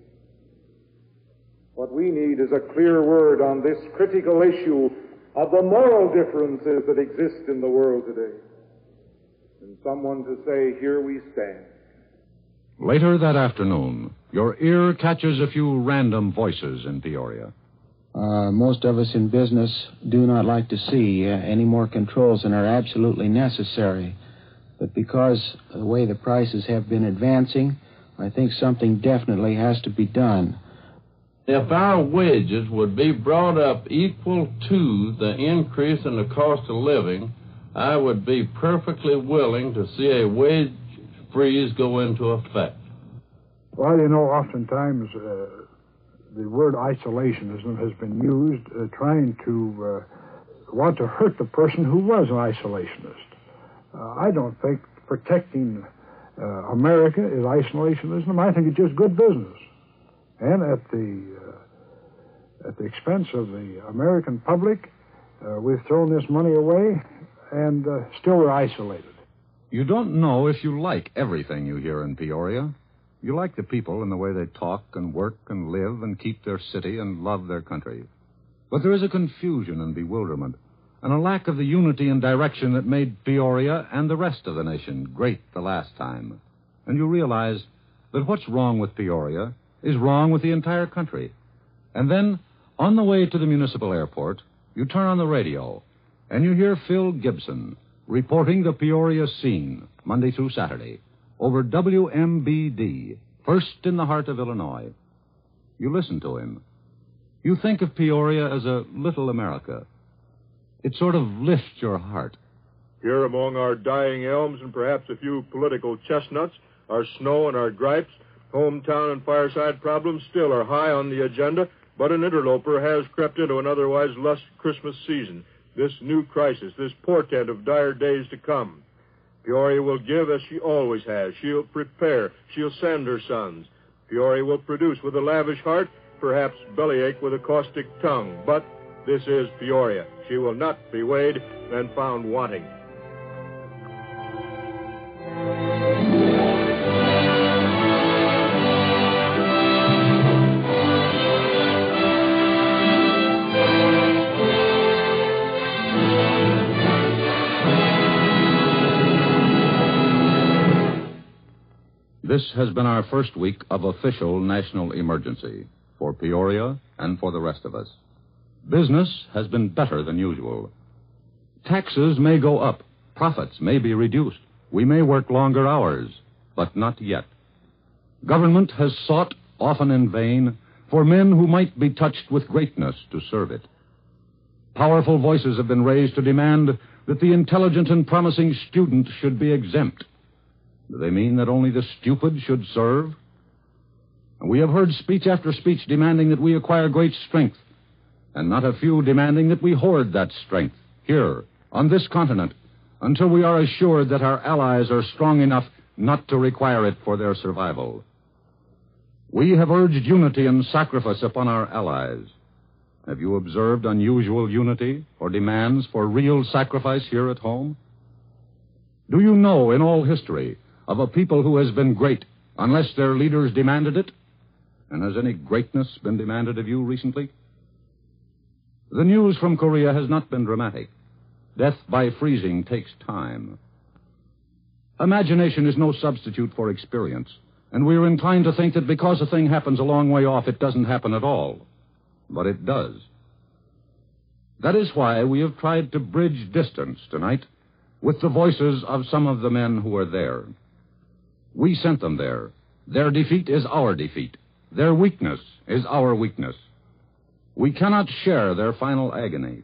What we need is a clear word on this critical issue of the moral differences that exist in the world today. And someone to say, here we stand. Later that afternoon, your ear catches a few random voices in Peoria. Uh, most of us in business do not like to see uh, any more controls than are absolutely necessary. But because of the way the prices have been advancing, I think something definitely has to be done. If our wages would be brought up equal to the increase in the cost of living, I would be perfectly willing to see a wage freeze go into effect. Well, you know, oftentimes uh, the word isolationism has been used uh, trying to uh, want to hurt the person who was an isolationist. Uh, I don't think protecting uh, America is isolationism. I think it's just good business. And at the uh, at the expense of the American public, we've thrown this money away, and still we're isolated. You don't know if you like everything you hear in Peoria. You like the people and the way they talk and work and live and keep their city and love their country. But there is a confusion and bewilderment and a lack of the unity and direction that made Peoria and the rest of the nation great the last time. And you realize that what's wrong with Peoria is wrong with the entire country. And then, on the way to the municipal airport, you turn on the radio and you hear Phil Gibson reporting the Peoria scene Monday through Saturday over WMBD, first in the heart of Illinois. You listen to him. You think of Peoria as a little America it sort of lifts your heart. Here among our dying elms and perhaps a few political chestnuts, our snow and our gripes, hometown and fireside problems still are high on the agenda, but an interloper has crept into an otherwise lush Christmas season. This new crisis, this portent of dire days to come. Peoria will give as she always has. She'll prepare. She'll send her sons. Peoria will produce with a lavish heart, perhaps bellyache with a caustic tongue. But this is Peoria. She will not be weighed and found wanting. This has been our first week of official national emergency for Peoria and for the rest of us. Business has been better than usual. Taxes may go up. Profits may be reduced. We may work longer hours, but not yet. Government has sought, often in vain, for men who might be touched with greatness to serve it. Powerful voices have been raised to demand that the intelligent and promising student should be exempt. Do they mean that only the stupid should serve? We have heard speech after speech demanding that we acquire great strength, and not a few demanding that we hoard that strength here, on this continent, until we are assured that our allies are strong enough not to require it for their survival. We have urged unity and sacrifice upon our allies. Have you observed unusual unity or demands for real sacrifice here at home? Do you know in all history of a people who has been great unless their leaders demanded it? And has any greatness been demanded of you recently? The news from Korea has not been dramatic. Death by freezing takes time. Imagination is no substitute for experience, and we are inclined to think that because a thing happens a long way off, it doesn't happen at all. But it does. That is why we have tried to bridge distance tonight with the voices of some of the men who are there. We sent them there. Their defeat is our defeat. Their weakness is our weakness. We cannot share their final agony,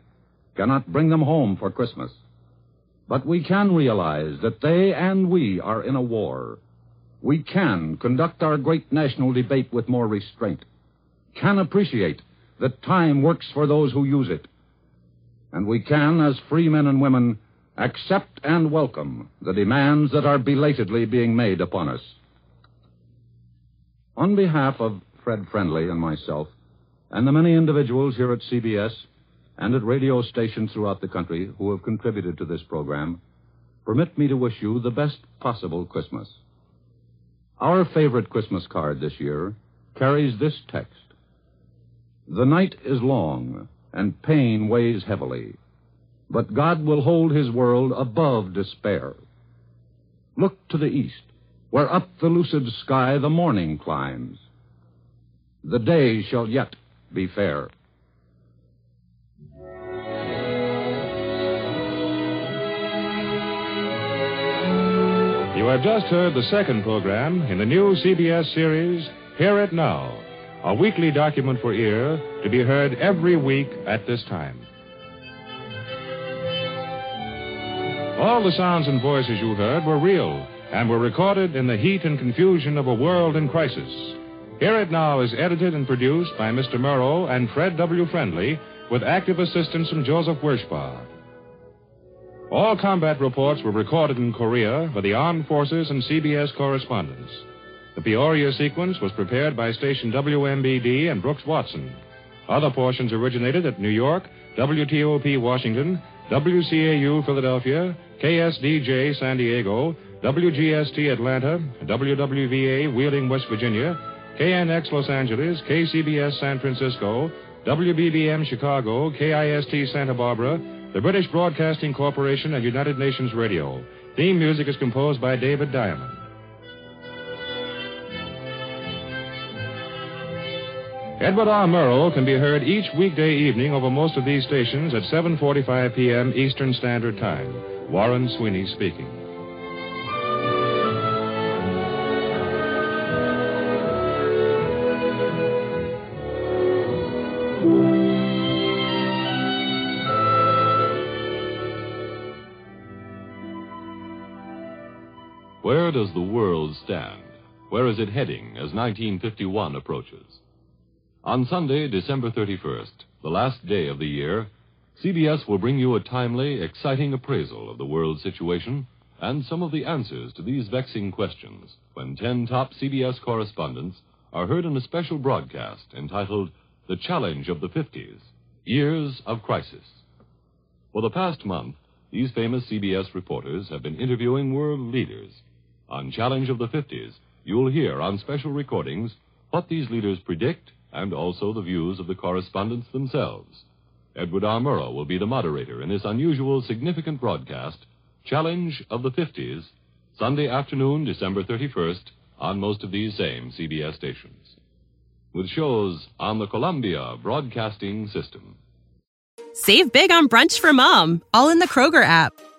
cannot bring them home for Christmas. But we can realize that they and we are in a war. We can conduct our great national debate with more restraint, can appreciate that time works for those who use it. And we can, as free men and women, accept and welcome the demands that are belatedly being made upon us. On behalf of Fred Friendly and myself, and the many individuals here at CBS and at radio stations throughout the country who have contributed to this program, permit me to wish you the best possible Christmas. Our favorite Christmas card this year carries this text The night is long, and pain weighs heavily, but God will hold his world above despair. Look to the east, where up the lucid sky the morning climbs. The day shall yet be fair. You have just heard the second program in the new CBS series, Hear It Now, a weekly document for ear to be heard every week at this time. All the sounds and voices you heard were real and were recorded in the heat and confusion of a world in crisis. Hear It Now is edited and produced by Mr. Murrow and Fred W. Friendly with active assistance from Joseph Wershba. All combat reports were recorded in Korea by the armed forces and CBS correspondents. The Peoria sequence was prepared by station WMBD and Brooks Watson. Other portions originated at New York, WTOP Washington, WCAU Philadelphia, KSDJ San Diego, WGST Atlanta, WWVA Wheeling, West Virginia, KNX Los Angeles, KCBS San Francisco, WBBM Chicago, KIST Santa Barbara, the British Broadcasting Corporation, and United Nations Radio. Theme music is composed by David Diamond. Edward R. Murrow can be heard each weekday evening over most of these stations at 7:45 p.m. Eastern Standard Time. Warren Sweeney speaking. Stand? Where is it heading as 1951 approaches? On Sunday, December 31st, the last day of the year, CBS will bring you a timely, exciting appraisal of the world situation and some of the answers to these vexing questions when 10 top CBS correspondents are heard in a special broadcast entitled The Challenge of the 50s Years of Crisis. For the past month, these famous CBS reporters have been interviewing world leaders. On Challenge of the 50s, you'll hear on special recordings what these leaders predict and also the views of the correspondents themselves. Edward R. Murrow will be the moderator in this unusual, significant broadcast, Challenge of the 50s, Sunday afternoon, December 31st, on most of these same CBS stations. With shows on the Columbia Broadcasting System. Save big on brunch for mom, all in the Kroger app.